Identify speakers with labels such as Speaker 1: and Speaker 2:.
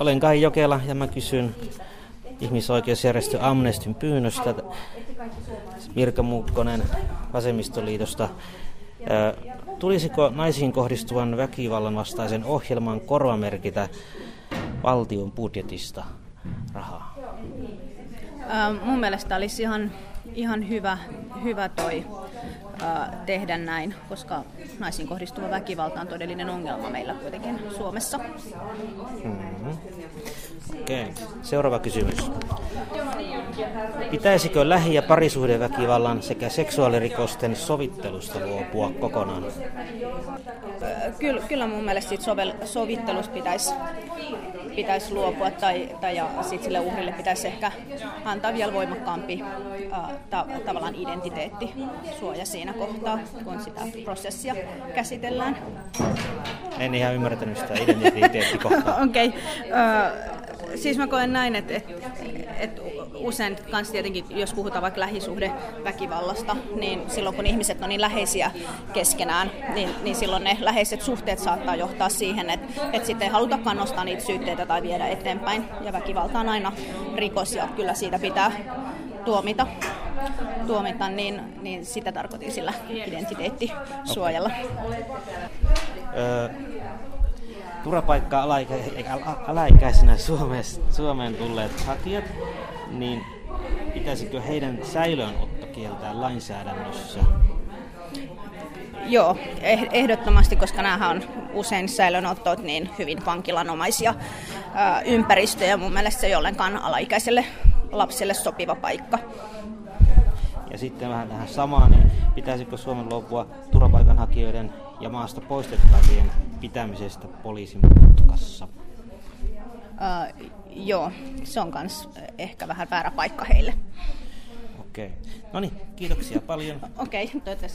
Speaker 1: Olen Kai Jokela ja mä kysyn ihmisoikeusjärjestö Amnestin pyynnöstä. Mirka Muukkonen Vasemmistoliitosta. Tulisiko naisiin kohdistuvan väkivallan vastaisen ohjelman korvamerkitä valtion budjetista rahaa?
Speaker 2: mun mielestä olisi ihan, ihan hyvä, hyvä toi tehdä näin, koska naisiin kohdistuva väkivalta on todellinen ongelma meillä kuitenkin Suomessa.
Speaker 1: Mm-hmm. Okei. Okay. Seuraava kysymys. Pitäisikö lähi- ja parisuhdeväkivallan sekä seksuaalirikosten sovittelusta luopua kokonaan?
Speaker 2: Kyllä, kyllä mun mielestä siitä sovel- sovittelusta pitäisi pitäisi luopua tai, tai ja sit sille uhrille pitäisi ehkä antaa vielä voimakkaampi äh, ta- tavallaan identiteettisuoja siinä kohtaa, kun sitä prosessia käsitellään.
Speaker 1: En ihan ymmärtänyt sitä identiteettikohtaa.
Speaker 2: Okei. Okay. Uh, siis mä koen näin, että, että, että usein kans tietenkin, jos puhutaan vaikka lähisuhdeväkivallasta, niin silloin kun ihmiset on niin läheisiä keskenään, niin, niin silloin ne läheiset suhteet saattaa johtaa siihen, että, että sitten ei halutakaan nostaa niitä syytteitä tai viedä eteenpäin. Ja väkivalta on aina rikos ja kyllä siitä pitää tuomita, tuomita niin, niin sitä tarkoitin sillä identiteettisuojalla. Okay. Öö,
Speaker 1: turvapaikkaa alaikäisenä Suomeen tulleet hakijat, niin pitäisikö heidän säilöönotto kieltää lainsäädännössä?
Speaker 2: Joo, eh, ehdottomasti, koska nämä on usein säilönottot niin hyvin vankilanomaisia ympäristöjä. Mun mielestä se ei ollenkaan alaikäiselle lapselle sopiva paikka.
Speaker 1: Ja sitten vähän tähän samaan, niin pitäisikö Suomen luopua turvapaikanhakijoiden ja maasta poistettavien pitämisestä poliisin mutkassa?
Speaker 2: Uh, joo, se on myös ehkä vähän väärä paikka heille.
Speaker 1: Okei. Okay. No niin, kiitoksia paljon.
Speaker 2: Okei, okay, toivottavasti